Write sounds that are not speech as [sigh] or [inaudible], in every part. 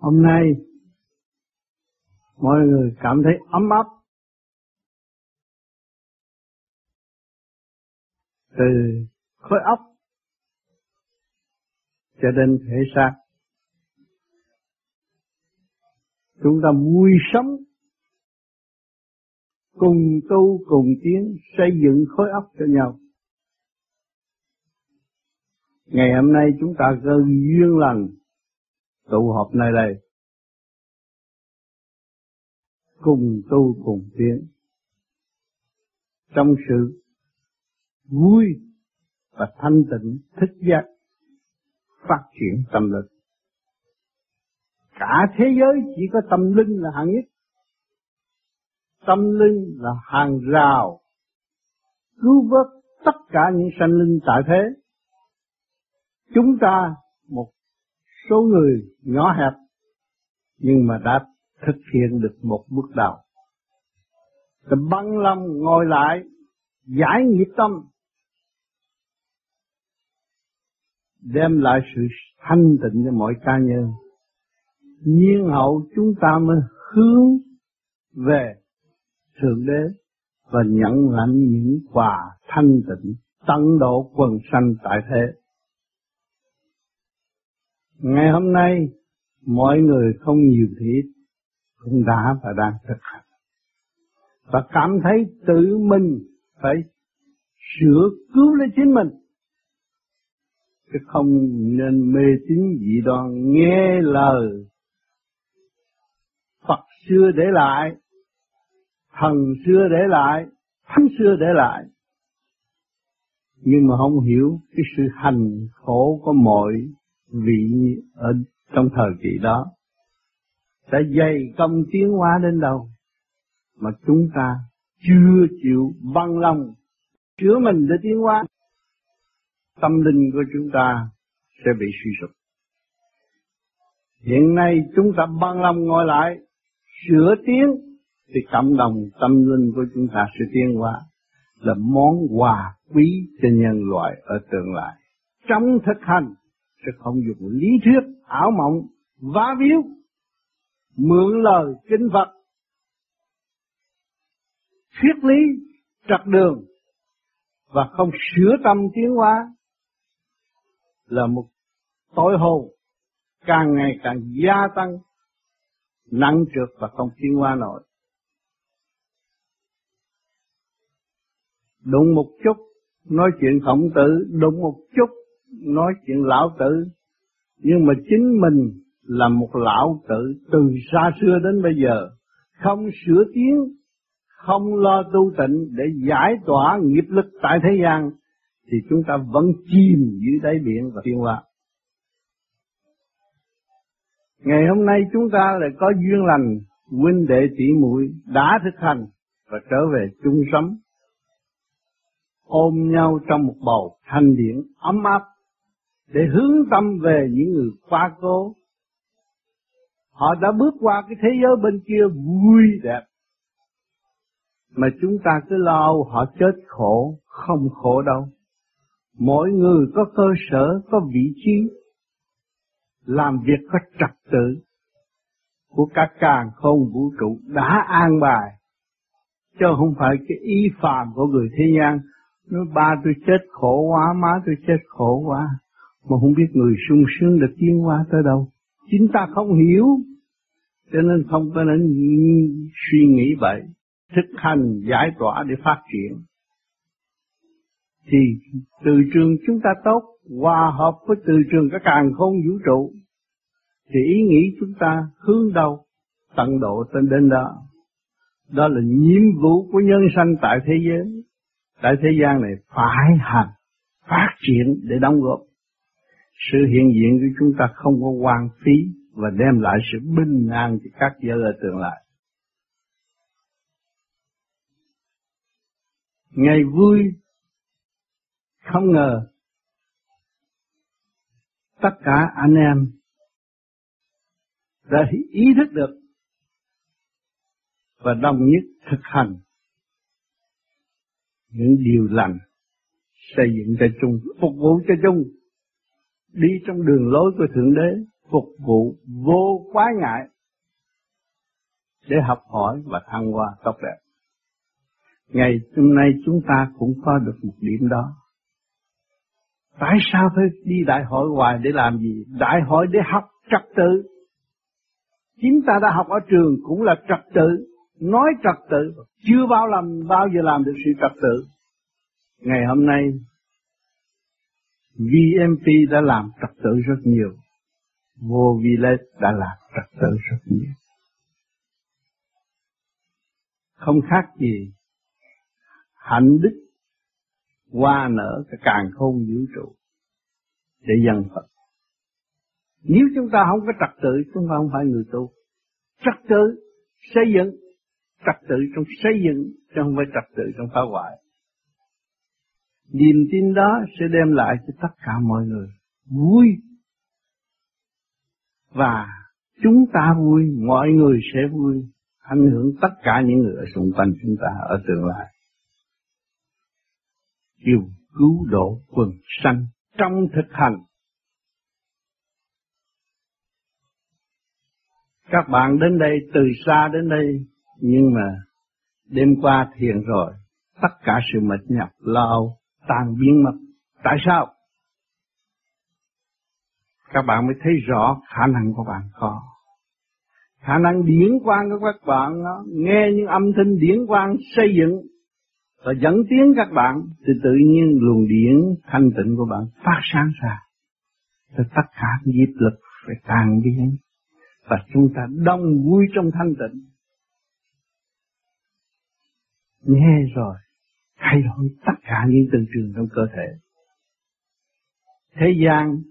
Hôm nay, mọi người cảm thấy ấm áp từ khối óc cho đến thể xác. Chúng ta vui sống, cùng tu, cùng tiến, xây dựng khối óc cho nhau. Ngày hôm nay chúng ta gần duyên lành tụ họp nơi đây. Cùng tu cùng tiến. Trong sự vui và thanh tịnh thích giác, phát triển tâm lực. cả thế giới chỉ có tâm linh là hạng nhất. Tâm linh là hàng rào cứu vớt tất cả những sanh linh tại thế. Chúng ta số người nhỏ hẹp, nhưng mà đã thực hiện được một bước đầu. Thì băng lòng ngồi lại, giải nghiệp tâm, đem lại sự thanh tịnh cho mọi cá nhân. Nhiên hậu chúng ta mới hướng về Thượng Đế và nhận lãnh những quà thanh tịnh tận độ quần sanh tại thế. Ngày hôm nay, mọi người không nhiều thì cũng đã và đang thực hành. Và cảm thấy tự mình phải sửa cứu lấy chính mình. Chứ không nên mê tín dị đoan nghe lời. Phật xưa để lại, thần xưa để lại, thánh xưa để lại. Nhưng mà không hiểu cái sự hành khổ của mọi vị ở trong thời kỳ đó đã dày công tiến hóa đến đâu mà chúng ta chưa chịu băng lòng chữa mình để tiến hóa. Tâm linh của chúng ta sẽ bị suy sụp. Hiện nay chúng ta băng lòng ngồi lại, sửa tiến thì cảm động tâm linh của chúng ta sẽ tiến hóa là món quà quý cho nhân loại ở tương lai. Trong thực hành Chứ không dùng lý thuyết, ảo mộng, vá víu, mượn lời kinh Phật. Thuyết lý trật đường, và không sửa tâm tiến hóa là một tội hồn càng ngày càng gia tăng, nặng trượt và không tiến hóa nổi. Đụng một chút, nói chuyện khổng tử, đụng một chút nói chuyện lão tử. Nhưng mà chính mình là một lão tử từ xa xưa đến bây giờ. Không sửa tiếng, không lo tu tịnh để giải tỏa nghiệp lực tại thế gian, thì chúng ta vẫn chìm dưới đáy biển và tiên hóa. Ngày hôm nay chúng ta lại có duyên lành, huynh đệ tỷ muội đã thực hành và trở về chung sống, ôm nhau trong một bầu thanh điển ấm áp để hướng tâm về những người qua cố. Họ đã bước qua cái thế giới bên kia vui đẹp. Mà chúng ta cứ lo họ chết khổ, không khổ đâu. Mỗi người có cơ sở, có vị trí, làm việc có trật tự của cả càng không vũ trụ đã an bài, chứ không phải cái ý phàm của người thế gian. Nói ba tôi chết khổ quá, má tôi chết khổ quá mà không biết người sung sướng được tiến hóa tới đâu. Chính ta không hiểu, cho nên không có nên suy nghĩ vậy. Thực hành giải tỏa để phát triển. Thì từ trường chúng ta tốt, hòa hợp với từ trường các càng không vũ trụ, thì ý nghĩ chúng ta hướng đâu, tận độ tên đến đó. Đó là nhiệm vụ của nhân sanh tại thế giới. Tại thế gian này phải hành, phát triển để đóng góp sự hiện diện của chúng ta không có quan phí và đem lại sự bình an cho các giới ở tương lai. Ngày vui không ngờ tất cả anh em đã ý thức được và đồng nhất thực hành những điều lành xây dựng cho chung, phục vụ cho chung đi trong đường lối của Thượng Đế phục vụ vô quá ngại để học hỏi và thăng hoa tốt đẹp. Ngày hôm nay chúng ta cũng có được một điểm đó. Tại sao phải đi đại hội hoài để làm gì? Đại hội để học trật tự. Chính ta đã học ở trường cũng là trật tự, nói trật tự, chưa bao làm bao giờ làm được sự trật tự. Ngày hôm nay VMP đã làm trật tự rất nhiều. Vô Village đã làm trật tự rất nhiều. Không khác gì hạnh đức hoa nở cái càng khôn vũ trụ để dân Phật. Nếu chúng ta không có trật tự, chúng ta không phải người tu. Trật tự xây dựng, trật tự trong xây dựng, chứ không phải trật tự trong phá hoại. Niềm tin đó sẽ đem lại cho tất cả mọi người vui. Và chúng ta vui, mọi người sẽ vui, ảnh hưởng tất cả những người ở xung quanh chúng ta ở tương lai. Kêu cứu độ quần sanh trong thực hành. Các bạn đến đây từ xa đến đây nhưng mà đêm qua thiền rồi tất cả sự mệt nhọc lo tàn biến mất. Tại sao? Các bạn mới thấy rõ khả năng của bạn có. Khả năng điển quang của các bạn đó, nghe những âm thanh điển quang xây dựng và dẫn tiến các bạn thì tự nhiên luồng điển thanh tịnh của bạn phát sáng ra. thì tất cả nghiệp lực phải tàn biến và chúng ta đông vui trong thanh tịnh. Nghe rồi thay đổi tất cả những từ trường trong cơ thể. Thế gian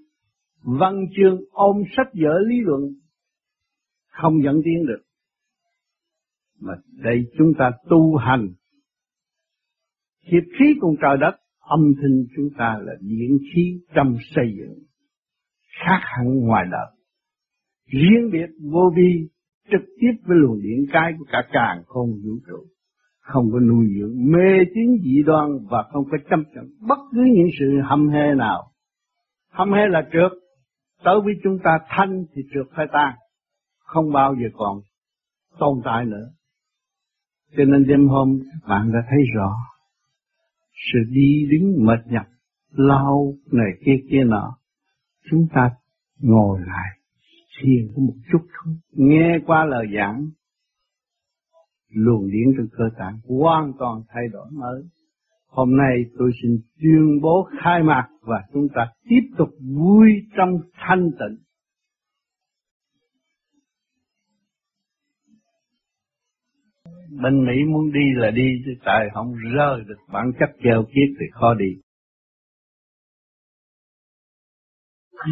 văn chương ôm sách vở lý luận không dẫn tiến được. Mà đây chúng ta tu hành hiệp khí cùng trời đất, âm thanh chúng ta là điện khí trong xây dựng, khác hẳn ngoài đời riêng biệt vô vi, trực tiếp với luồng điện cái của cả càng không vũ trụ không có nuôi dưỡng, mê tín dị đoan và không có chấp nhận bất cứ những sự hâm hê nào. Hâm hê là trượt, tới với chúng ta thanh thì trượt phải tan, không bao giờ còn tồn tại nữa. Cho nên đêm hôm, bạn đã thấy rõ sự đi đứng mệt nhọc lao này kia kia nọ. Chúng ta ngồi lại, thiền có một chút thôi nghe qua lời giảng luồng điển trong cơ tạng hoàn toàn thay đổi mới hôm nay tôi xin tuyên bố khai mạc và chúng ta tiếp tục vui trong thanh tịnh bên Mỹ muốn đi là đi chứ tại không rơi được bản chất gieo kiết thì khó đi.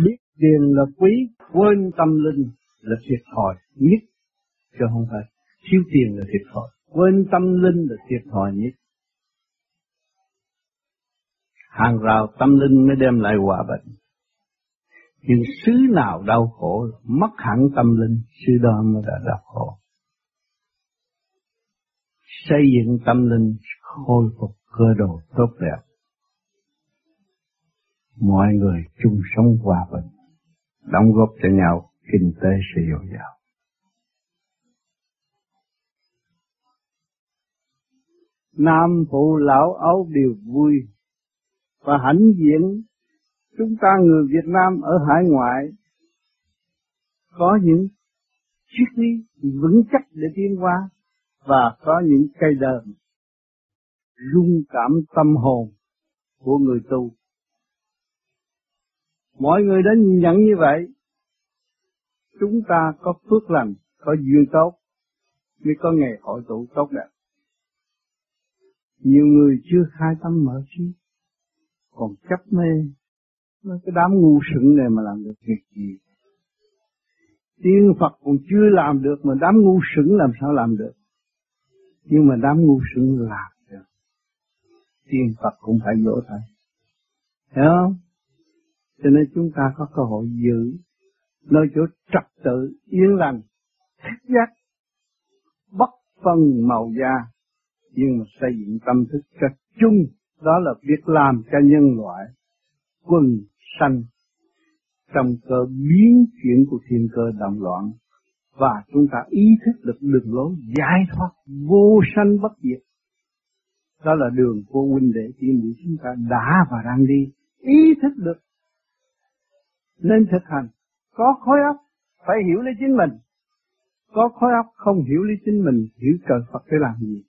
Biết tiền là quý, quên tâm linh là thiệt thòi nhất, chứ không phải thiếu tiền là thiệt thòi, quên tâm linh là thiệt thòi nhất. Hàng rào tâm linh mới đem lại hòa bình. Nhưng xứ nào đau khổ, mất hẳn tâm linh, xứ đó mới đã đau khổ xây dựng tâm linh khôi phục cơ đồ tốt đẹp mọi người chung sống hòa bình đóng góp cho nhau kinh tế sẽ dồi dào nam phụ lão ấu đều vui và hãnh diện chúng ta người Việt Nam ở hải ngoại có những triết lý vững chắc để tiến qua và có những cây đờn rung cảm tâm hồn của người tu. Mọi người đã nhìn nhận như vậy, chúng ta có phước lành, có duyên tốt, mới có ngày hội tụ tốt đẹp. Nhiều người chưa khai tâm mở trí, còn chấp mê, cái đám ngu sững này mà làm được việc gì. Tiên Phật còn chưa làm được mà đám ngu sững làm sao làm được? Nhưng mà đám ngu sững làm được. Tiên Phật cũng phải lỗ tay. Hiểu không? Cho nên chúng ta có cơ hội giữ nơi chỗ trật tự yên lành thích giác bất phân màu da nhưng mà xây dựng tâm thức cho chung đó là việc làm cho nhân loại quân sanh trong cơ biến chuyển của thiên cơ động loạn và chúng ta ý thức được đường lối giải thoát vô sanh bất diệt. Đó là đường của huynh đệ chị muội chúng ta đã và đang đi. Ý thức được nên thực hành. Có khối óc phải hiểu lấy chính mình. Có khối óc không hiểu lấy chính mình, hiểu trời Phật để làm gì.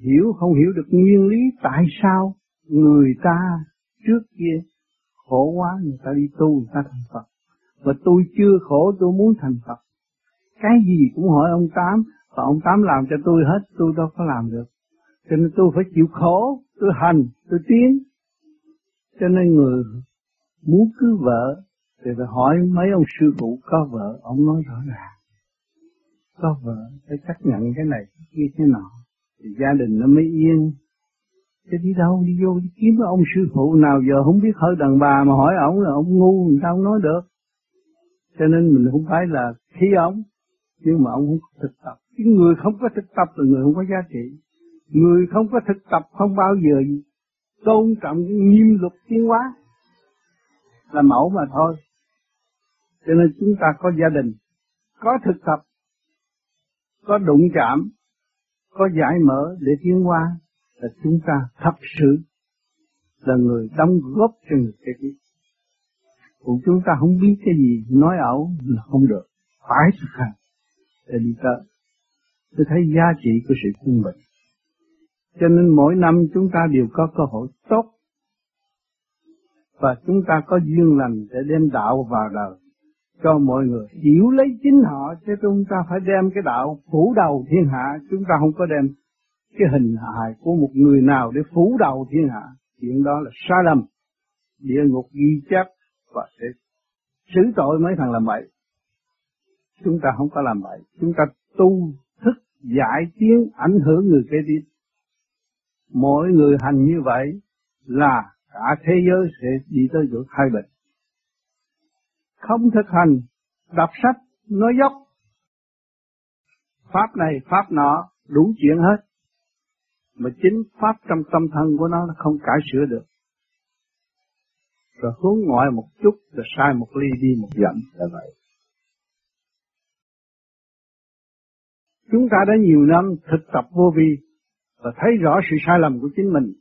Hiểu không hiểu được nguyên lý tại sao người ta trước kia khổ quá người ta đi tu người ta thành Phật. Và tôi chưa khổ tôi muốn thành Phật. Cái gì cũng hỏi ông Tám, và ông Tám làm cho tôi hết, tôi đâu có làm được. Cho nên tôi phải chịu khổ, tôi hành, tôi tiến. Cho nên người muốn cưới vợ thì phải hỏi mấy ông sư phụ có vợ, ông nói rõ ràng. Có vợ, phải chấp nhận cái này, cái kia, cái nọ. Thì gia đình nó mới yên. Chứ đi đâu, đi vô đi kiếm ông sư phụ nào giờ không biết hơi đàn bà mà hỏi ổng là ông ngu, người ta không nói được. Cho nên mình không phải là khi ông, nhưng mà ông không thực tập. Cái người không có thực tập là người không có giá trị. Người không có thực tập không bao giờ tôn trọng nghiêm luật tiến hóa là mẫu mà thôi. Cho nên chúng ta có gia đình, có thực tập, có đụng chạm, có giải mở để tiến qua là chúng ta thật sự là người đóng góp cho người kế tiếp. Còn chúng ta không biết cái gì nói ẩu là không được, phải thực hành để đi tới. Tôi thấy giá trị của sự quân bình. Cho nên mỗi năm chúng ta đều có cơ hội tốt và chúng ta có duyên lành để đem đạo vào đời cho mọi người. Hiểu lấy chính họ, chứ chúng ta phải đem cái đạo phủ đầu thiên hạ. Chúng ta không có đem cái hình hài của một người nào để phủ đầu thiên hạ. Chuyện đó là sai lầm. Địa ngục ghi chép và sẽ xử tội mấy thằng làm bậy. Chúng ta không có làm bậy. Chúng ta tu thức giải tiến ảnh hưởng người kế tiếp. Mỗi người hành như vậy là cả thế giới sẽ đi tới chỗ hai bệnh không thực hành, đọc sách, nói dốc. Pháp này, pháp nọ, đủ chuyện hết. Mà chính pháp trong tâm thân của nó nó không cải sửa được. Rồi hướng ngoại một chút, rồi sai một ly đi một dặm, là vậy. Chúng ta đã nhiều năm thực tập vô vi và thấy rõ sự sai lầm của chính mình.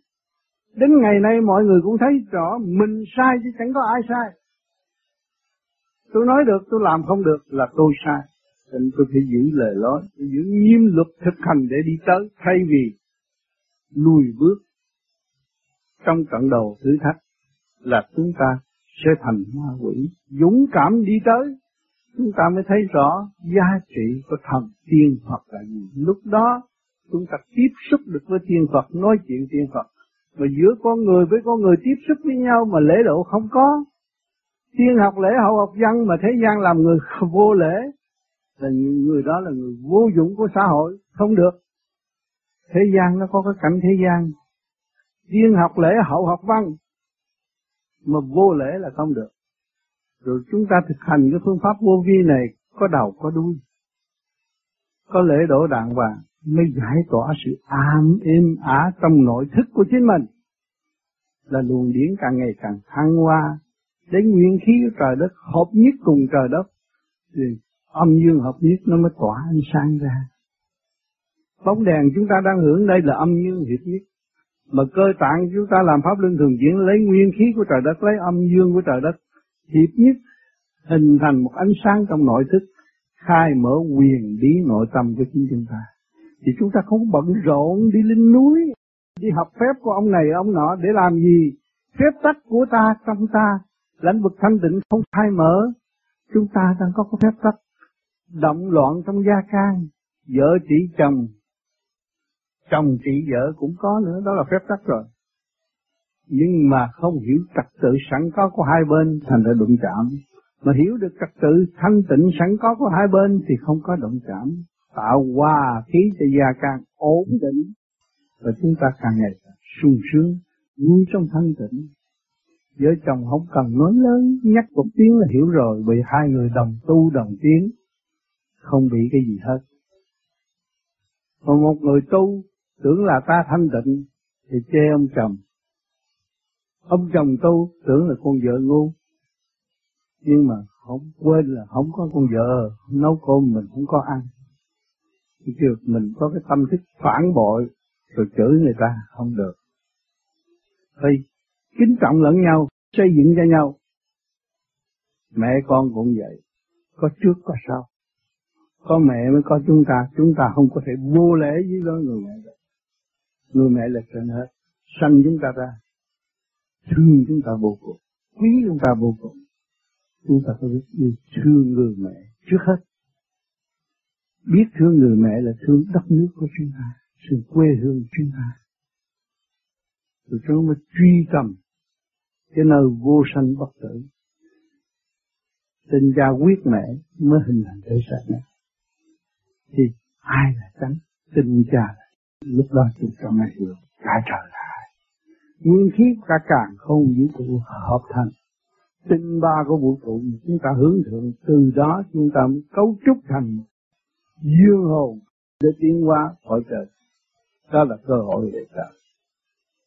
Đến ngày nay, mọi người cũng thấy rõ mình sai chứ chẳng có ai sai tôi nói được, tôi làm không được là tôi sai. Nên tôi phải giữ lời nói giữ nghiêm luật thực hành để đi tới, thay vì lùi bước trong trận đầu thử thách, là chúng ta sẽ thành ma quỷ. Dũng cảm đi tới, chúng ta mới thấy rõ giá trị của thần tiên Phật là gì. Lúc đó, chúng ta tiếp xúc được với tiên Phật, nói chuyện tiên Phật. Mà giữa con người với con người tiếp xúc với nhau mà lễ độ không có tiên học lễ hậu học văn mà thế gian làm người [laughs] vô lễ, là người đó là người vô dụng của xã hội. Không được. Thế gian nó có cái cảnh thế gian. Tiên học lễ hậu học văn mà vô lễ là không được. Rồi chúng ta thực hành cái phương pháp vô vi này có đầu có đuôi, có lễ độ đàng hoàng, mới giải tỏa sự an êm ả trong nội thức của chính mình. Là luồng điển càng ngày càng thăng hoa để nguyên khí của trời đất, hợp nhất cùng trời đất, thì âm dương hợp nhất nó mới tỏa ánh sáng ra. Bóng đèn chúng ta đang hưởng đây là âm dương hiệp nhất. Mà cơ tạng chúng ta làm pháp luân thường chuyển, lấy nguyên khí của trời đất, lấy âm dương của trời đất, hiệp nhất, hình thành một ánh sáng trong nội thức, khai mở quyền bí nội tâm của chính chúng ta. Thì chúng ta không bận rộn đi lên núi, đi học phép của ông này, ông nọ để làm gì? Phép tắc của ta, trong ta lãnh vực thanh tịnh không khai mở chúng ta đang có phép tắc. Động loạn trong gia can, vợ chỉ chồng. Chồng trị vợ cũng có nữa, đó là phép tắc rồi. Nhưng mà không hiểu trật tự sẵn có của hai bên thành ra đụng chạm. Mà hiểu được trật tự thanh tịnh sẵn có của hai bên thì không có đụng chạm. Tạo hòa khí cho gia càng ổn định. Và chúng ta càng ngày càng sung sướng, vui trong thanh tịnh vợ chồng không cần nói lớn, nhắc một tiếng là hiểu rồi, vì hai người đồng tu, đồng tiến, không bị cái gì hết. Còn một người tu, tưởng là ta thanh tịnh thì chê ông chồng. Ông chồng tu, tưởng là con vợ ngu. Nhưng mà không quên là không có con vợ, nấu cơm mình không có ăn. Thì được mình có cái tâm thức phản bội, rồi chửi người ta không được. Phải kính trọng lẫn nhau xây dựng cho nhau. Mẹ con cũng vậy. Có trước, có sau. Có mẹ mới có chúng ta. Chúng ta không có thể vô lễ với đó người mẹ được. Người mẹ là trên hết. Sanh chúng ta ra. Thương chúng ta vô cùng. Quý chúng ta vô cùng. Chúng ta phải biết yêu thương người mẹ trước hết. Biết thương người mẹ là thương đất nước của chúng ta. Sự quê hương chúng ta. Rồi chúng mới truy tầm cái nơi vô sanh bất tử. Sinh ra quyết mẹ mới hình thành thể xác này. Thì ai là tránh sinh cha là lúc đó chúng ta mới hiểu. Cả trời là ai. Nguyên khí cả càng không vũ trụ hợp thành. Tinh ba của vũ trụ chúng ta hướng thượng, từ đó chúng ta mới cấu trúc thành dương hồn để tiến hóa khỏi trời. Đó là cơ hội để ta.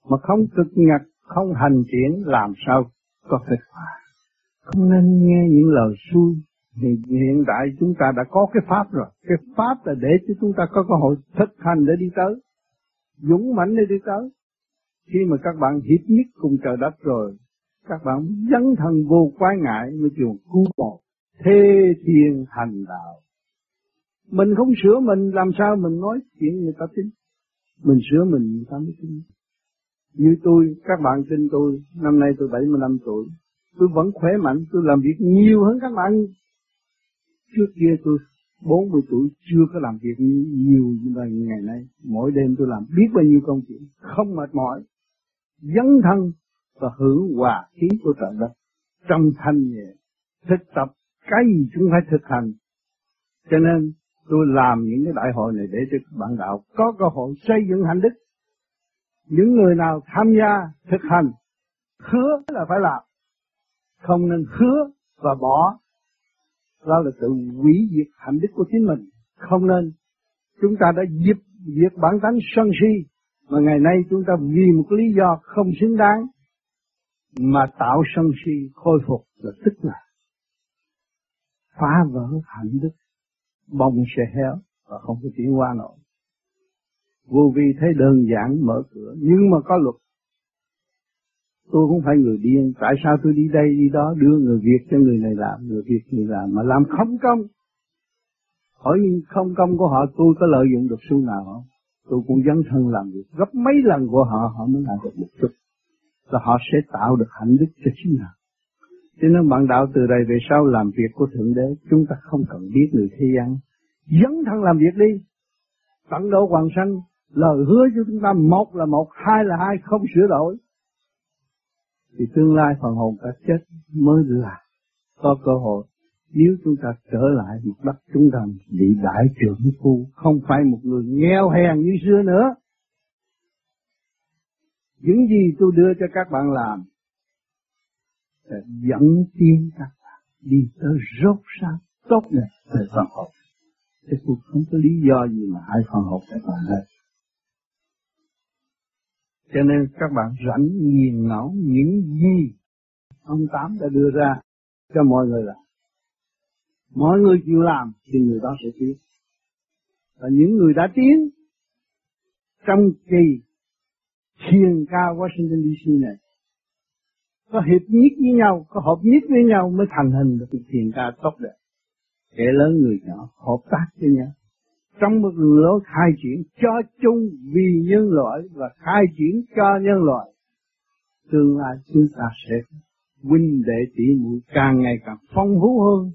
Mà không cực nhặt không hành triển làm sao có kết quả không nên nghe những lời xui. Thì hiện tại chúng ta đã có cái pháp rồi. Cái pháp là để cho chúng ta có cơ hội thực hành để đi tới. Dũng mãnh để đi tới. Khi mà các bạn hiệp nhất cùng trời đất rồi, các bạn dấn thân vô quái ngại mới chịu cứu một thế thiên hành đạo. Mình không sửa mình, làm sao mình nói chuyện người ta tin? Mình sửa mình, người ta mới tin như tôi, các bạn tin tôi, năm nay tôi 75 tuổi. Tôi vẫn khỏe mạnh, tôi làm việc nhiều hơn các bạn. Trước kia tôi 40 tuổi, chưa có làm việc nhiều như vậy ngày nay. Mỗi đêm tôi làm biết bao nhiêu công chuyện không mệt mỏi, dấn thân và hưởng hòa khí của trời đất. Trong thanh nhẹ, thực tập cái gì chúng phải thực hành. Cho nên tôi làm những cái đại hội này để cho các bạn đạo có cơ hội xây dựng hạnh đức những người nào tham gia thực hành, hứa là phải làm. Không nên hứa và bỏ. Đó là tự hủy diệt hạnh đức của chính mình. Không nên. Chúng ta đã dịp diệt bản tánh sân si, mà ngày nay chúng ta vì một lý do không xứng đáng, mà tạo sân si khôi phục là tức là phá vỡ hạnh đức. Bông sẽ héo và không có tiến qua nổi vô vi thấy đơn giản mở cửa, nhưng mà có luật. Tôi không phải người điên, tại sao tôi đi đây, đi đó, đưa người Việt cho người này làm, người Việt người làm, mà làm không công. Hỏi không công của họ, tôi có lợi dụng được xu nào không? Tôi cũng dấn thân làm việc, gấp mấy lần của họ họ mới làm được một chút. Và họ sẽ tạo được hạnh đức cho chính họ. Cho nên bạn đạo từ đây về sau làm việc của Thượng Đế, chúng ta không cần biết người thế gian. Dấn thân làm việc đi. Tận độ hoàng sanh lời hứa cho chúng ta một là một, hai là hai, không sửa đổi. Thì tương lai phần hồn đã chết mới là có cơ hội. Nếu chúng ta trở lại một đất chúng ta bị đại trưởng phu, không phải một người nghèo hèn như xưa nữa. Những gì tôi đưa cho các bạn làm sẽ dẫn tiến các bạn đi tới rốt sáng tốt đẹp về phần hồn. Thế cũng không có lý do gì mà ai phần hồn các bạn hết cho nên các bạn rảnh nhìn ngẫu những gì ông Tám đã đưa ra cho mọi người làm. Mọi người chịu làm thì người đó sẽ tiến. Và những người đã tiến trong kỳ thiền ca Washington DC này có hiệp nhất với nhau, có hợp nhất với nhau mới thành hình được thiền ca tốt đẹp. Kẻ lớn người nhỏ hợp tác với nhau trong một lối khai triển cho chung vì nhân loại và khai triển cho nhân loại tương lai chúng ta sẽ huynh đệ tỷ muội càng ngày càng phong phú hơn.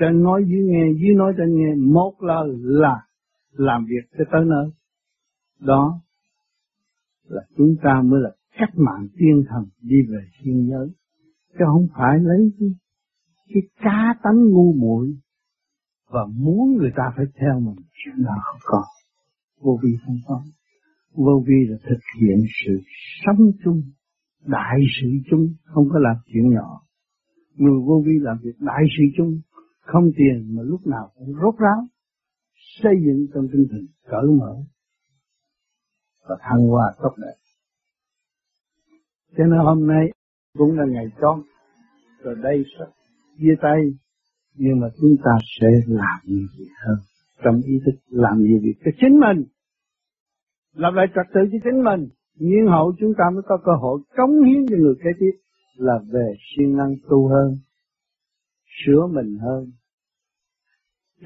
Trên nói dưới nghe dưới nói trên nghe một lời là làm việc cho tới nơi. Đó là chúng ta mới là cách mạng tiên thần đi về thiên giới. Chứ không phải lấy cái, cái cá tánh ngu muội và muốn người ta phải theo mình. Chuyện đó không có. Vô vi không có. Vô vi là thực hiện sự sống chung, đại sự chung, không có làm chuyện nhỏ. Người vô vi làm việc đại sự chung, không tiền mà lúc nào cũng rốt ráo, xây dựng trong tinh thần cởi mở và thăng hoa tốt đẹp. Cho nên hôm nay cũng là ngày chót rồi đây chia tay nhưng mà chúng ta sẽ làm nhiều việc hơn trong ý thức làm nhiều việc cho chính mình. Lập lại trật tự cho chính mình. Nhiên hậu chúng ta mới có cơ hội cống hiến cho người kế tiếp là về siêng năng tu hơn, sửa mình hơn.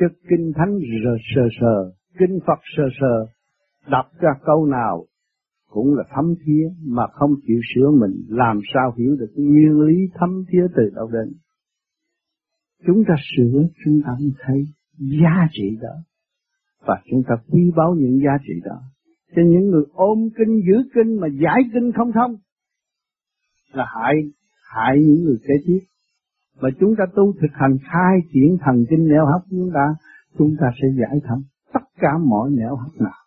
Chứ kinh thánh rờ sờ sờ, kinh Phật sờ sờ, đọc ra câu nào cũng là thấm thía mà không chịu sửa mình, làm sao hiểu được nguyên lý thấm thía từ đâu đến? Chúng ta sửa chúng ta mới thấy giá trị đó. Và chúng ta quý báu những giá trị đó. Cho những người ôm kinh, giữ kinh mà giải kinh không thông là hại hại những người kế tiếp. Mà chúng ta tu thực hành, khai triển thần kinh nẻo hấp chúng ta chúng ta sẽ giải thông tất cả mọi nẻo hấp nào.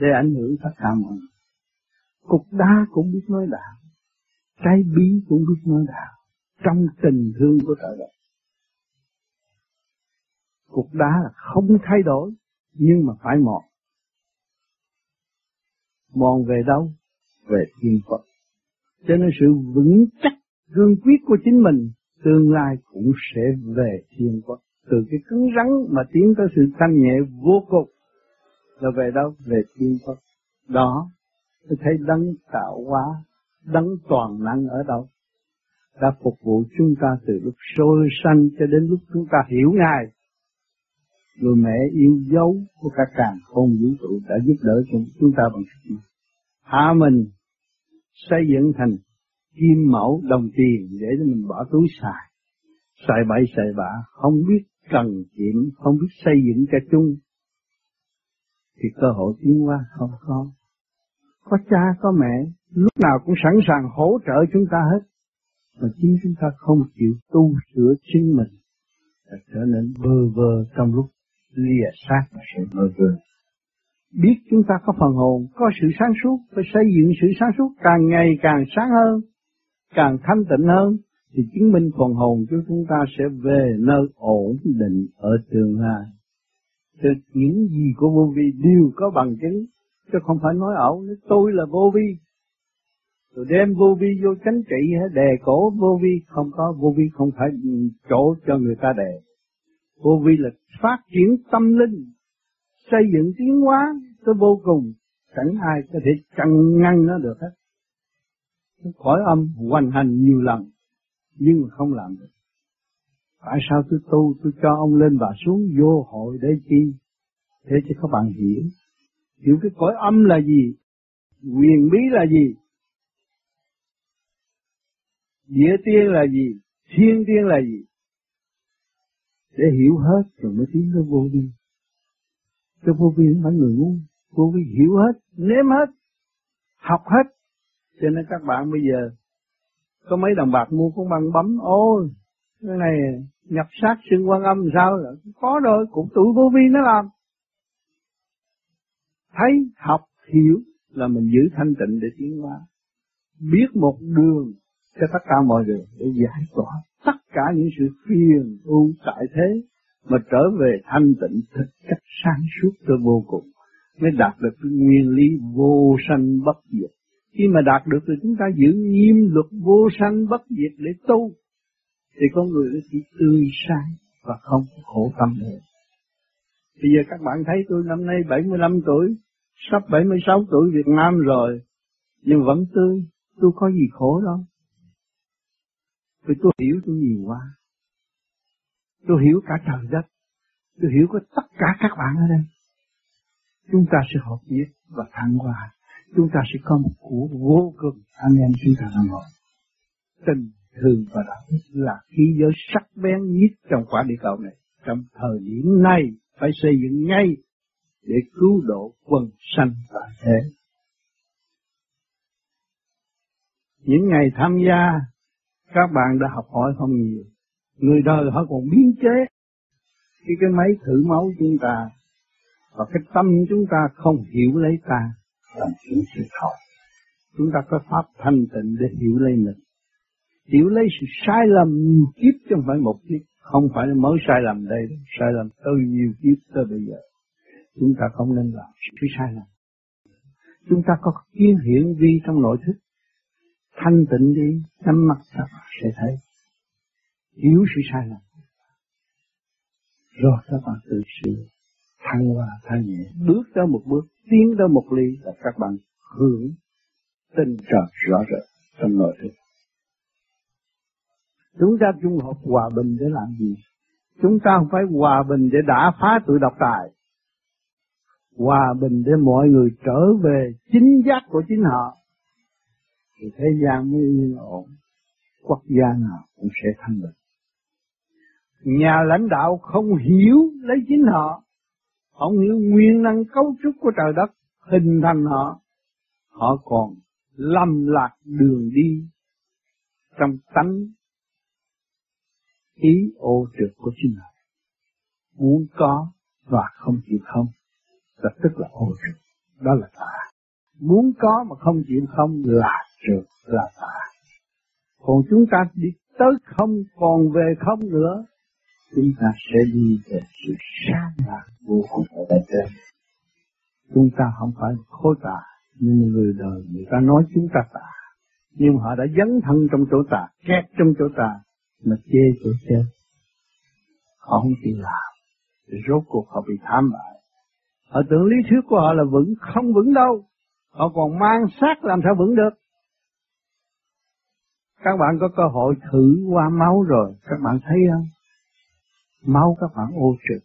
Để ảnh hưởng tất cả mọi người. Cục đá cũng biết nói đạo. Trái bí cũng biết nói đạo. Trong tình thương của trời đất cục đá là không thay đổi, nhưng mà phải mòn. Mòn về đâu? Về thiên Phật. Cho nên sự vững chắc, cương quyết của chính mình, tương lai cũng sẽ về thiên Phật. Từ cái cứng rắn mà tiến tới sự thanh nhẹ vô cùng, là về đâu? Về thiên Phật. Đó, tôi thấy đấng tạo hóa, đấng toàn năng ở đâu? Đã phục vụ chúng ta từ lúc sôi sanh cho đến lúc chúng ta hiểu Ngài. Người mẹ yêu dấu của cả càng không vũ trụ đã giúp đỡ chúng, chúng ta bằng sức mạnh. Hạ mình xây dựng thành kim mẫu đồng tiền để mình bỏ túi xài. Xài bậy xài bạ, không biết cần kiệm, không biết xây dựng cho chung. Thì cơ hội tiến qua không có. Có cha, có mẹ, lúc nào cũng sẵn sàng hỗ trợ chúng ta hết mà chính chúng ta không chịu tu sửa chính mình trở nên vơ vơ trong lúc lìa xác và sự mơ vương. Biết chúng ta có phần hồn, có sự sáng suốt, phải xây dựng sự sáng suốt càng ngày càng sáng hơn, càng thanh tịnh hơn, thì chứng minh phần hồn của chúng ta sẽ về nơi ổn định ở tương lai. Từ những gì của vô vi đều có bằng chứng, chứ không phải nói ẩu, tôi là vô vi, rồi đem vô vi vô chánh trị đề cổ vô vi không có vô vi không phải chỗ cho người ta đề vô vi là phát triển tâm linh, xây dựng tiến hóa tới vô cùng, chẳng ai có thể chặn ngăn nó được hết. Khỏi âm hoành hành nhiều lần, nhưng mà không làm được. Tại sao tôi tu, tôi cho ông lên và xuống vô hội để chi? Để cho các bạn hiểu hiểu cái cõi âm là gì, quyền bí là gì, địa tiên là gì, thiên tiên là gì để hiểu hết rồi mới tiến tới vô vi. Cho vô vi không phải người ngu vô vi hiểu hết, nếm hết, học hết. Cho nên các bạn bây giờ, có mấy đồng bạc mua cũng bằng bấm, ôi, cái này nhập sát xương quan âm sao là có rồi, cũng tụi vô vi nó làm. Thấy, học, hiểu là mình giữ thanh tịnh để tiến hóa. Biết một đường cho tất cả mọi người để giải tỏa tất cả những sự phiền ưu tại thế mà trở về thanh tịnh thực chất sáng suốt tới vô cùng, mới đạt được cái nguyên lý vô sanh bất diệt. Khi mà đạt được thì chúng ta giữ nghiêm luật vô sanh bất diệt để tu, thì con người nó chỉ tươi sáng và không khổ tâm nữa. Bây giờ các bạn thấy tôi năm nay 75 tuổi, sắp 76 tuổi Việt Nam rồi, nhưng vẫn tươi. Tôi có gì khổ đâu vì tôi hiểu, tôi nhiều quá. Tôi hiểu cả trời đất. Tôi hiểu có tất cả các bạn ở đây. Chúng ta sẽ hợp nhất và thăng hoa. Chúng ta sẽ có một của vô cùng anh em chúng ta đang ngồi. Tình thương và đạo đức là khí giới sắc bén nhất trong quả địa cầu này. Trong thời điểm này, phải xây dựng ngay để cứu độ quần sanh tại thế. Những ngày tham gia các bạn đã học hỏi không nhiều. Người đời họ còn biến chế cái cái máy thử máu chúng ta và cái tâm chúng ta không hiểu lấy ta làm chuyện sự thật. Chúng ta có pháp thanh tịnh để hiểu lấy mình. Hiểu lấy sự sai lầm nhiều kiếp chứ không phải một kiếp. Không phải là mới sai lầm đây, sai lầm từ nhiều kiếp tới bây giờ. Chúng ta không nên làm sự sai lầm. Chúng ta có kiến hiển vi trong nội thức thanh tịnh đi nhắm mắt ra sẽ thấy. Hiểu sự sai lầm. Rồi các bạn tự sự thăng hoa thanh nhẹ. Bước tới một bước, tiến tới một ly là các bạn hưởng tinh trời rõ rệt trong nội thức. Chúng ta chung hợp hòa bình để làm gì? Chúng ta không phải hòa bình để đả phá tự độc tài. Hòa bình để mọi người trở về chính giác của chính họ thì thế gian mới yên ổn. Quốc gia nào cũng sẽ thanh bình. Nhà lãnh đạo không hiểu lấy chính họ. Không hiểu nguyên năng cấu trúc của trời đất, hình thành họ. Họ còn lầm lạc đường đi trong tánh ý ô trực của chính họ. Muốn có và không chịu không là tức là ô trực. Đó là tà muốn có mà không chịu không là trượt là tà. Còn chúng ta đi tới không còn về không nữa, chúng ta sẽ đi về sự sáng lạc vô cùng ở đây trên. Chúng ta không phải khối tà, nhưng người đời người ta nói chúng ta tà. Nhưng họ đã dấn thân trong chỗ tà, kẹt trong chỗ tà, mà chê chỗ chết họ không chịu làm. Rốt cuộc họ bị thảm bại. Họ tưởng lý thuyết của họ là vững, không vững đâu họ còn mang xác làm sao vững được? Các bạn có cơ hội thử qua máu rồi, các bạn thấy không? Máu các bạn ô trực.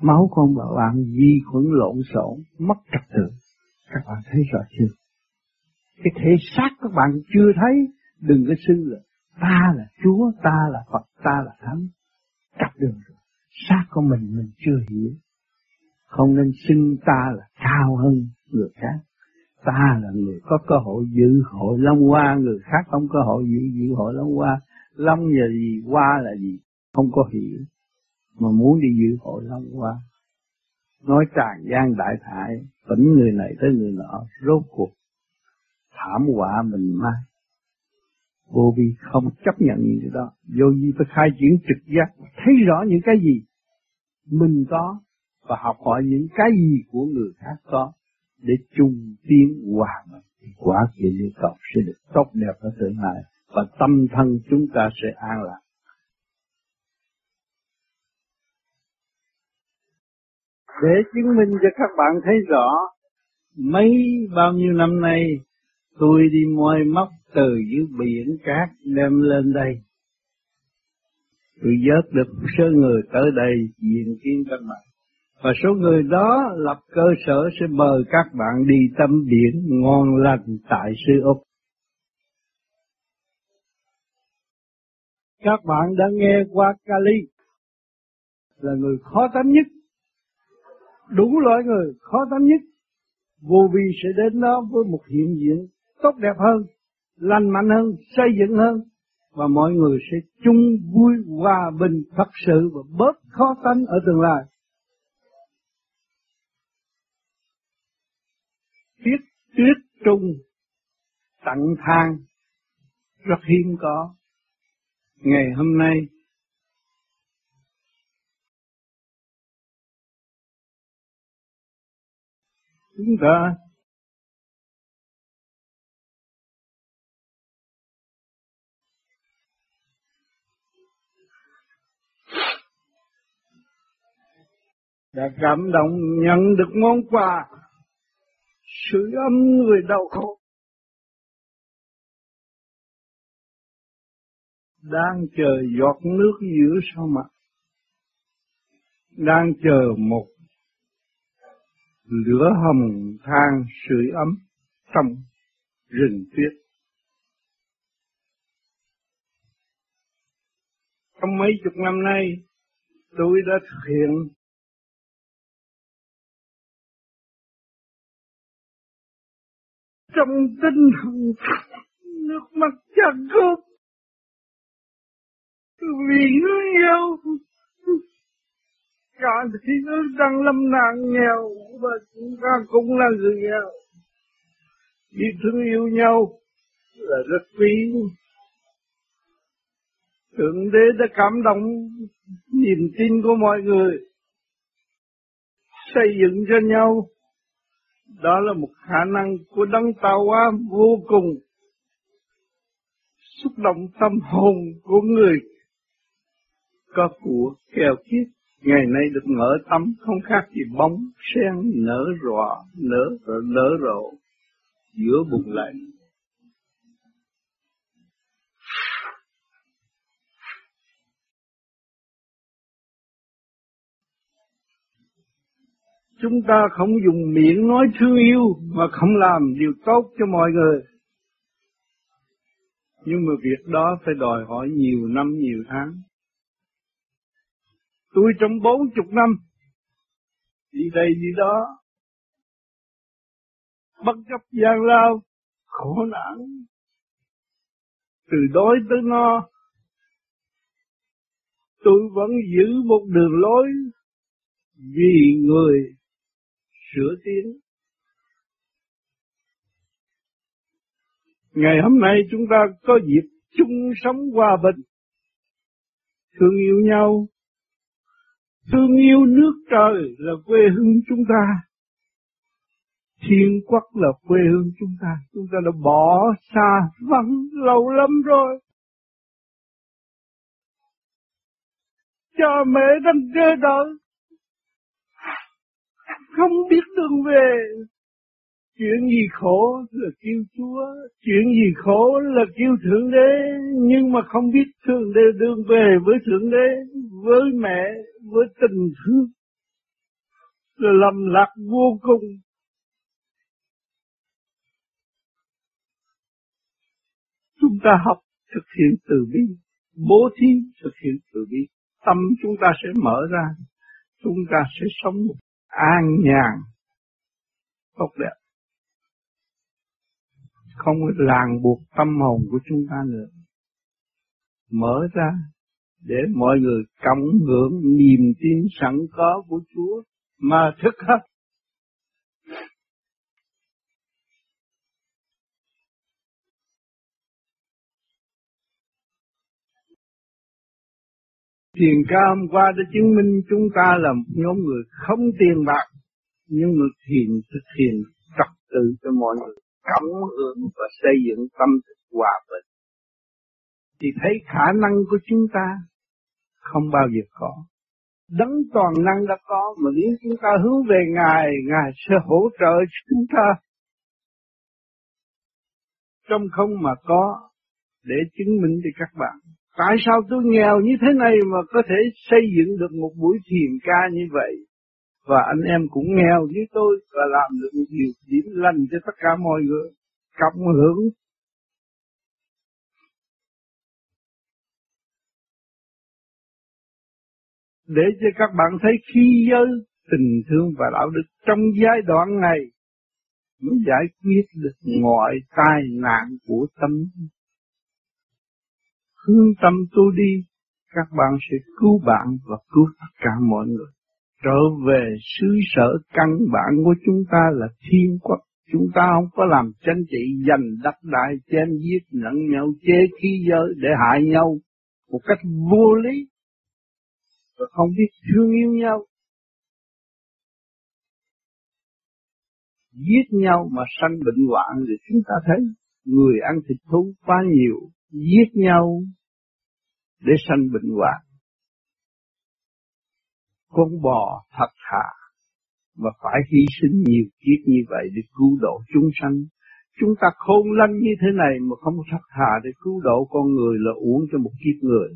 Máu con bạn vi khuẩn lộn xộn, mất trật tự. Các bạn thấy rõ chưa? Cái thể xác các bạn chưa thấy, đừng có xưng là ta là chúa, ta là phật, ta là thánh. Cắt đường rồi. Xác của mình mình chưa hiểu. Không nên xưng ta là cao hơn người khác ta là người có cơ hội dự hội long hoa, người khác không có hội dự dự hội long hoa. Long là gì, hoa là gì, không có hiểu. Mà muốn đi dự hội long hoa, nói tràn gian đại thải, tỉnh người này tới người nọ, rốt cuộc thảm họa mình mai vô vi không chấp nhận những cái đó. Vô vi phải khai triển trực giác, thấy rõ những cái gì mình có và học hỏi những cái gì của người khác có để chung tiến hòa bình thì quả kiện địa cầu sẽ được tốt đẹp ở tương lai, và tâm thân chúng ta sẽ an lạc. Để chứng minh cho các bạn thấy rõ, mấy bao nhiêu năm nay, tôi đi moi móc từ dưới biển cát đem lên đây. Tôi vớt được số người tới đây diện kiến các bạn. Và số người đó lập cơ sở sẽ mời các bạn đi tâm biển ngon lành tại sư Úc. Các bạn đã nghe qua Kali là người khó tánh nhất, đủ loại người khó tánh nhất. Vô vi sẽ đến đó với một hiện diện tốt đẹp hơn, lành mạnh hơn, xây dựng hơn, và mọi người sẽ chung vui hòa bình thật sự và bớt khó tánh ở tương lai. Tiết tuyết trung tặng thang, rất hiếm có. Ngày hôm nay, chúng ta đã cảm động nhận được món quà sự âm người đau khổ. Đang chờ giọt nước giữa sau mặt. Đang chờ một lửa hồng than sưởi ấm trong rừng tuyết. Trong mấy chục năm nay, tôi đã thực hiện trong tinh thần nước mắt chẳng khóc vì người yêu, cả thế giới đang lâm nạn nghèo và chúng ta cũng là người nghèo. Vì thương yêu nhau là rất quý. Thượng Đế đã cảm động niềm tin của mọi người. Xây dựng cho nhau, đó là một khả năng của đấng tạo hóa vô cùng. Xúc động tâm hồn của người có của kèo kiết ngày nay được mở tâm không khác gì bóng sen nở rọ, nở nở rộ giữa bụng lạnh. Chúng ta không dùng miệng nói thương yêu mà không làm điều tốt cho mọi người. Nhưng mà việc đó phải đòi hỏi nhiều năm, nhiều tháng. Tôi trong bốn chục năm, đi đây đi đó, bất chấp gian lao, khổ nạn, từ đói tới no, tôi vẫn giữ một đường lối vì người sửa tiến. Ngày hôm nay chúng ta có dịp chung sống hòa bình, thương yêu nhau, thương yêu nước trời là quê hương chúng ta, thiên quốc là quê hương chúng ta, chúng ta đã bỏ xa vắng lâu lắm rồi. Cha mẹ đang chờ đợi không biết đường về. Chuyện gì khổ là kêu Chúa, chuyện gì khổ là kêu Thượng Đế, nhưng mà không biết Thượng Đế đường về với Thượng Đế, với mẹ, với tình thương, là lầm lạc vô cùng. Chúng ta học thực hiện từ bi, bố thí thực hiện từ bi, tâm chúng ta sẽ mở ra, chúng ta sẽ sống một an nhàn, tốt đẹp. Không ràng buộc tâm hồn của chúng ta nữa. Mở ra để mọi người cộng hưởng niềm tin sẵn có của Chúa mà thức hết Thiền ca hôm qua đã chứng minh chúng ta là một nhóm người không tiền bạc, nhưng người thiền thực hiện trật tự cho mọi người, cảm ứng và xây dựng tâm thức hòa bình. Thì thấy khả năng của chúng ta không bao giờ có. Đấng toàn năng đã có, mà nếu chúng ta hướng về Ngài, Ngài sẽ hỗ trợ chúng ta. Trong không mà có, để chứng minh cho các bạn Tại sao tôi nghèo như thế này mà có thể xây dựng được một buổi thiền ca như vậy? Và anh em cũng nghèo như tôi và làm được một điều điểm lành cho tất cả mọi người. Cộng hưởng để cho các bạn thấy khi giới, tình thương và đạo đức trong giai đoạn này mới giải quyết được mọi tai nạn của tâm hướng tâm tu đi, các bạn sẽ cứu bạn và cứu tất cả mọi người. Trở về xứ sở căn bản của chúng ta là thiên quốc. Chúng ta không có làm tranh trị giành đất đại chém giết lẫn nhau chế khí giới để hại nhau một cách vô lý và không biết thương yêu nhau. Giết nhau mà sanh bệnh hoạn thì chúng ta thấy người ăn thịt thú quá nhiều, giết nhau để sanh bệnh hoạn. Con bò thật thà mà phải hy sinh nhiều kiếp như vậy để cứu độ chúng sanh. Chúng ta khôn lanh như thế này mà không thật thà để cứu độ con người là uống cho một kiếp người.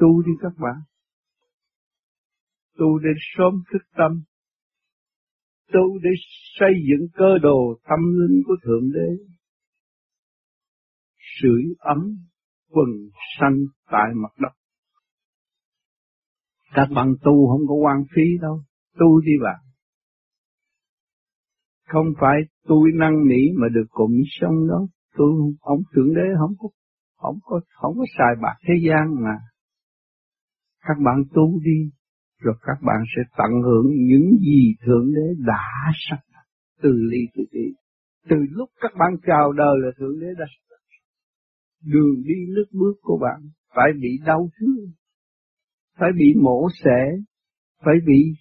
Tu đi các bạn. Tu để sớm thức tâm. Tu để xây dựng cơ đồ tâm linh của Thượng Đế. Sưởi ấm quần sanh tại mặt đất. Các bạn tu không có quan phí đâu, tu đi bạn. Không phải tôi năng nỉ mà được cùng sống đó, tôi ông thượng đế không có không có không có xài bạc thế gian mà. Các bạn tu đi, rồi các bạn sẽ tận hưởng những gì thượng đế đã sắp từ ly từ đi. Từ lúc các bạn chào đời là thượng đế đã đường đi nước bước của bạn phải bị đau thương, phải bị mổ xẻ, phải bị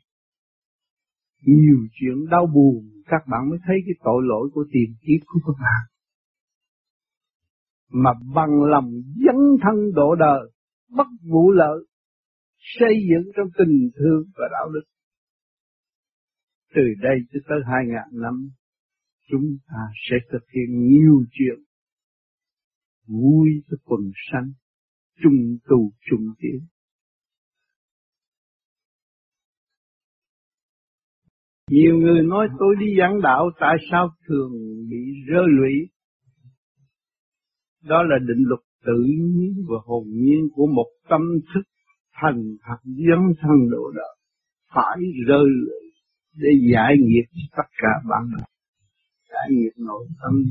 nhiều chuyện đau buồn, các bạn mới thấy cái tội lỗi của tiền kiếp của các bạn. Mà bằng lòng dấn thân độ đời, bất vụ lợi, xây dựng trong tình thương và đạo đức. Từ đây cho tới hai ngàn năm, chúng ta sẽ thực hiện nhiều chuyện vui cho quần sanh, chung tu chung tiến. Nhiều người nói tôi đi giảng đạo tại sao thường bị rơ lụy. Đó là định luật tự nhiên và hồn nhiên của một tâm thức thành thật dấn thân độ đời. Phải rơi lụy để giải nghiệp tất cả bạn đạo. Giải nghiệp nội tâm.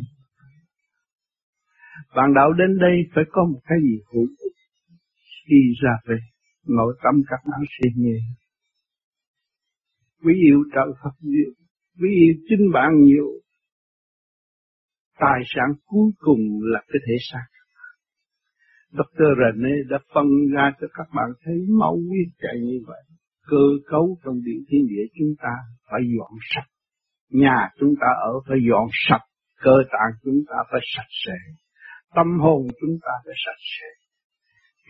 Bạn đạo đến đây phải có một cái gì hữu ích Đi ra về nội tâm các bạn suy nghĩ. quý yêu trợ Phật nhiều, quý yêu chính bạn nhiều. Tài sản cuối cùng là cái thể xác. Dr. René đã phân ra cho các bạn thấy máu huyết chạy như vậy. Cơ cấu trong điện thiên địa chúng ta phải dọn sạch. Nhà chúng ta ở phải dọn sạch. Cơ tạng chúng ta phải sạch sẽ. Tâm hồn chúng ta phải sạch sẽ.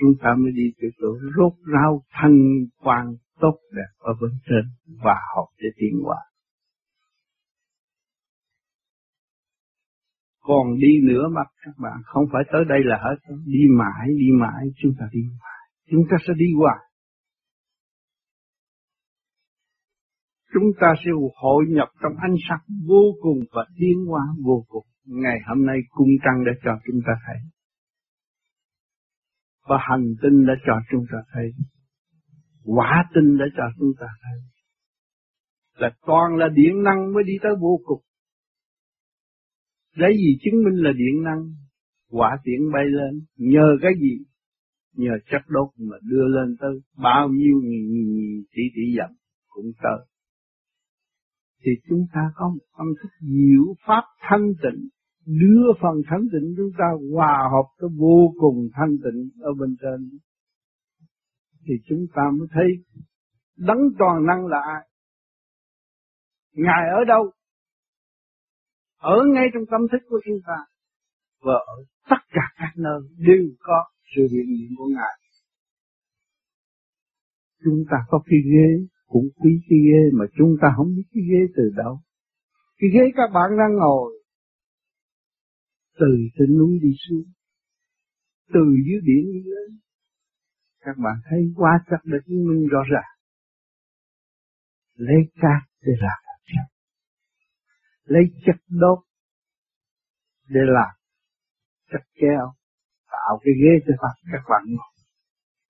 Chúng ta mới đi từ chỗ rốt rau thanh quan tốt đẹp ở bên trên và học để tiến hóa. Còn đi nữa mà các bạn không phải tới đây là hết, đi mãi, đi mãi, chúng ta đi mãi, chúng ta sẽ đi qua. Chúng ta sẽ hội nhập trong ánh sắc vô cùng và tiến hóa vô cùng. Ngày hôm nay cung trăng đã cho chúng ta thấy. Và hành tinh đã cho chúng ta thấy. Quả tinh đã cho chúng ta thấy. Là toàn là điện năng mới đi tới vô cục lấy gì chứng minh là điện năng? Quả tiễn bay lên. Nhờ cái gì? Nhờ chất đốt mà đưa lên tới bao nhiêu nghìn nghìn, nghìn tỷ tỷ dặm cũng tới. Thì chúng ta có một tâm thức diệu pháp thanh tịnh đưa phần thanh tịnh chúng ta hòa hợp tới vô cùng thanh tịnh ở bên trên thì chúng ta mới thấy đấng toàn năng là ai. Ngài ở đâu? Ở ngay trong tâm thức của chúng ta và ở tất cả các nơi đều có sự hiện diện của Ngài. Chúng ta có cái ghế cũng quý cái ghế mà chúng ta không biết cái ghế từ đâu. Cái ghế các bạn đang ngồi từ trên núi đi xuống, từ dưới biển đi lên, các bạn thấy quá chắc đã chứng minh rõ ràng. Lấy cát để làm chất. Lấy chất đốt để làm chất keo. Tạo cái ghế cho Phật các bạn ngồi.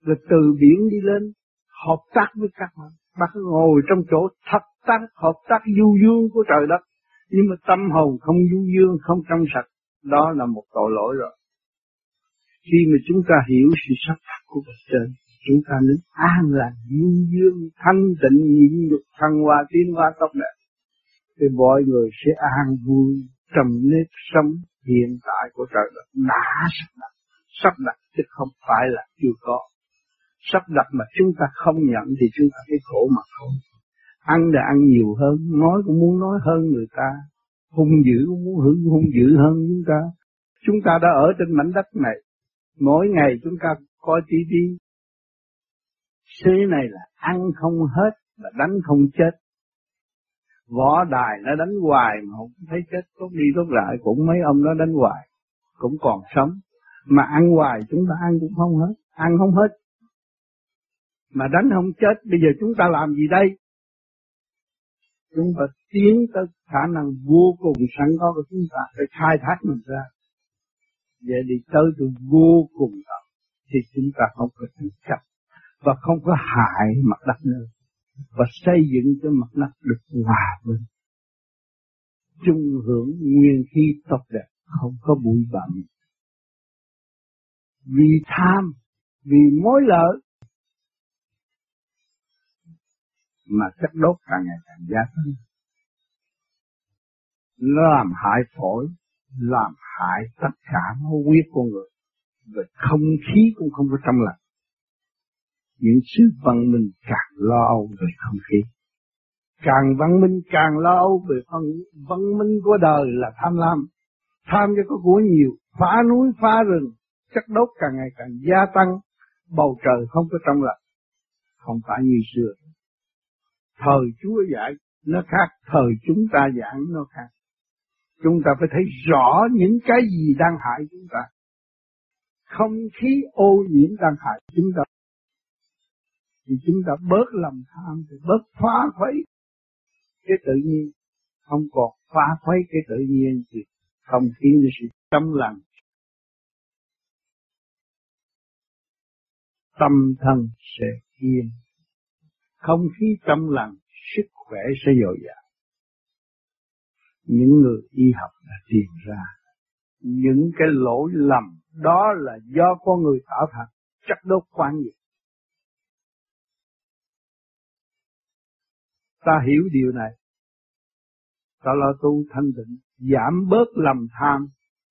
Rồi từ biển đi lên, hợp tác với các bạn. Bác ngồi trong chỗ thật tác, hợp tác du dương của trời đất. Nhưng mà tâm hồn không du dương, không trong sạch. Đó là một tội lỗi rồi. Khi mà chúng ta hiểu sự sắp đặt của bậc trên, chúng ta nên an lành, du dương, thanh tịnh, nhịn nhục, thăng hoa, tiến hóa tốt đẹp. Thì mọi người sẽ an vui trong nếp sống hiện tại của trời đất đã sắp đặt. Sắp đặt chứ không phải là chưa có. Sắp đặt mà chúng ta không nhận thì chúng ta thấy khổ mà thôi. Ăn là ăn nhiều hơn, nói cũng muốn nói hơn người ta, hung dữ muốn hưởng hung dữ hơn chúng ta. Chúng ta đã ở trên mảnh đất này, mỗi ngày chúng ta coi tivi Thế này là ăn không hết và đánh không chết. Võ đài nó đánh hoài mà không thấy chết tốt đi tốt lại cũng mấy ông nó đánh hoài. Cũng còn sống. Mà ăn hoài chúng ta ăn cũng không hết. Ăn không hết. Mà đánh không chết bây giờ chúng ta làm gì đây? Chúng ta tiến tới khả năng vô cùng sẵn có của chúng ta để khai thác mình ra. Vậy thì tới từ vô cùng đó, thì chúng ta không có thành chấp và không có hại mặt đất nữa. Và xây dựng cho mặt đất được hòa bình. Chung hưởng nguyên khí tốt đẹp, không có bụi bặm. Vì tham, vì mối lợi mà chất đốt càng ngày càng gia tăng nó làm hại phổi làm hại tất cả máu huyết con người và không khí cũng không có trong lành những sự văn minh càng lo âu về không khí. Càng văn minh càng lo âu về văn, văn minh của đời là tham lam. Tham cho có của nhiều, phá núi phá rừng, chất đốt càng ngày càng gia tăng, bầu trời không có trong lành không phải như xưa thời Chúa dạy nó khác, thời chúng ta giảng nó khác. Chúng ta phải thấy rõ những cái gì đang hại chúng ta. Không khí ô nhiễm đang hại chúng ta. Thì chúng ta bớt lòng tham, thì bớt phá khuấy cái tự nhiên. Không còn phá khuấy cái tự nhiên thì không khí nó sự trong lành. Tâm thân sẽ yên không khí trong lành sức khỏe sẽ dồi dào. Những người y học đã tìm ra những cái lỗi lầm đó là do con người tạo thành chất đốt quan nhiệt ta hiểu điều này. Ta lo tu thanh tịnh giảm bớt lầm tham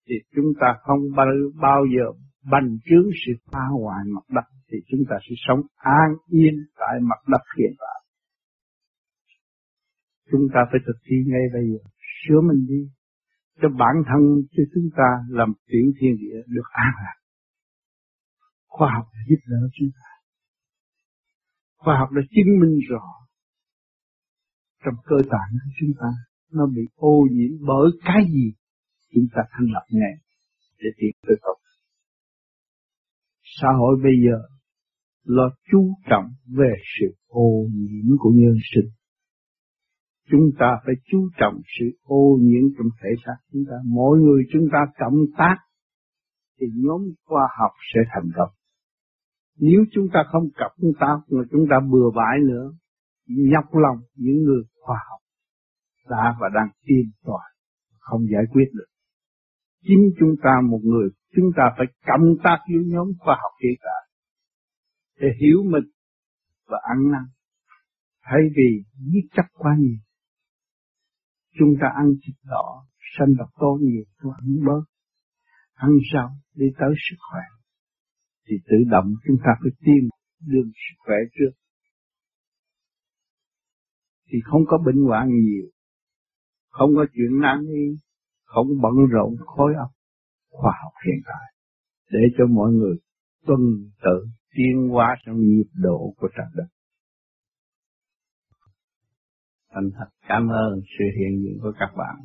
thì chúng ta không bao, bao giờ bành trướng sự phá hoại mặt đất thì chúng ta sẽ sống an yên tại mặt đất hiện tại. Chúng ta phải thực thi ngay bây giờ, sửa mình đi, cho bản thân cho chúng ta làm tiểu thiên địa được an lạc. Khoa học đã giúp đỡ chúng ta. Khoa học đã chứng minh rõ trong cơ tạng của chúng ta nó bị ô nhiễm bởi cái gì chúng ta thành lập nghề để tìm tới tốt. Xã hội bây giờ lo chú trọng về sự ô nhiễm của nhân sinh. Chúng ta phải chú trọng sự ô nhiễm trong thể xác chúng ta. Mỗi người chúng ta cộng tác thì nhóm khoa học sẽ thành công. Nếu chúng ta không cộng tác mà chúng ta bừa bãi nữa, nhọc lòng những người khoa học đã và đang tiên tòa không giải quyết được. Chính chúng ta một người, chúng ta phải cộng tác với nhóm khoa học hiện tại để hiểu mình và ăn năn. Thay vì giết chắc quá nhiều, chúng ta ăn thịt đỏ, xanh độc tố nhiều, tôi ăn bớt. Ăn rau đi tới sức khỏe. Thì tự động chúng ta phải tiêm đường sức khỏe trước. Thì không có bệnh hoạn nhiều, không có chuyện nan y, không bận rộn khối óc khoa học hiện tại để cho mọi người tuân tự tiến hóa trong nhịp độ của trời đất. Thành thật cảm ơn sự hiện diện của các bạn.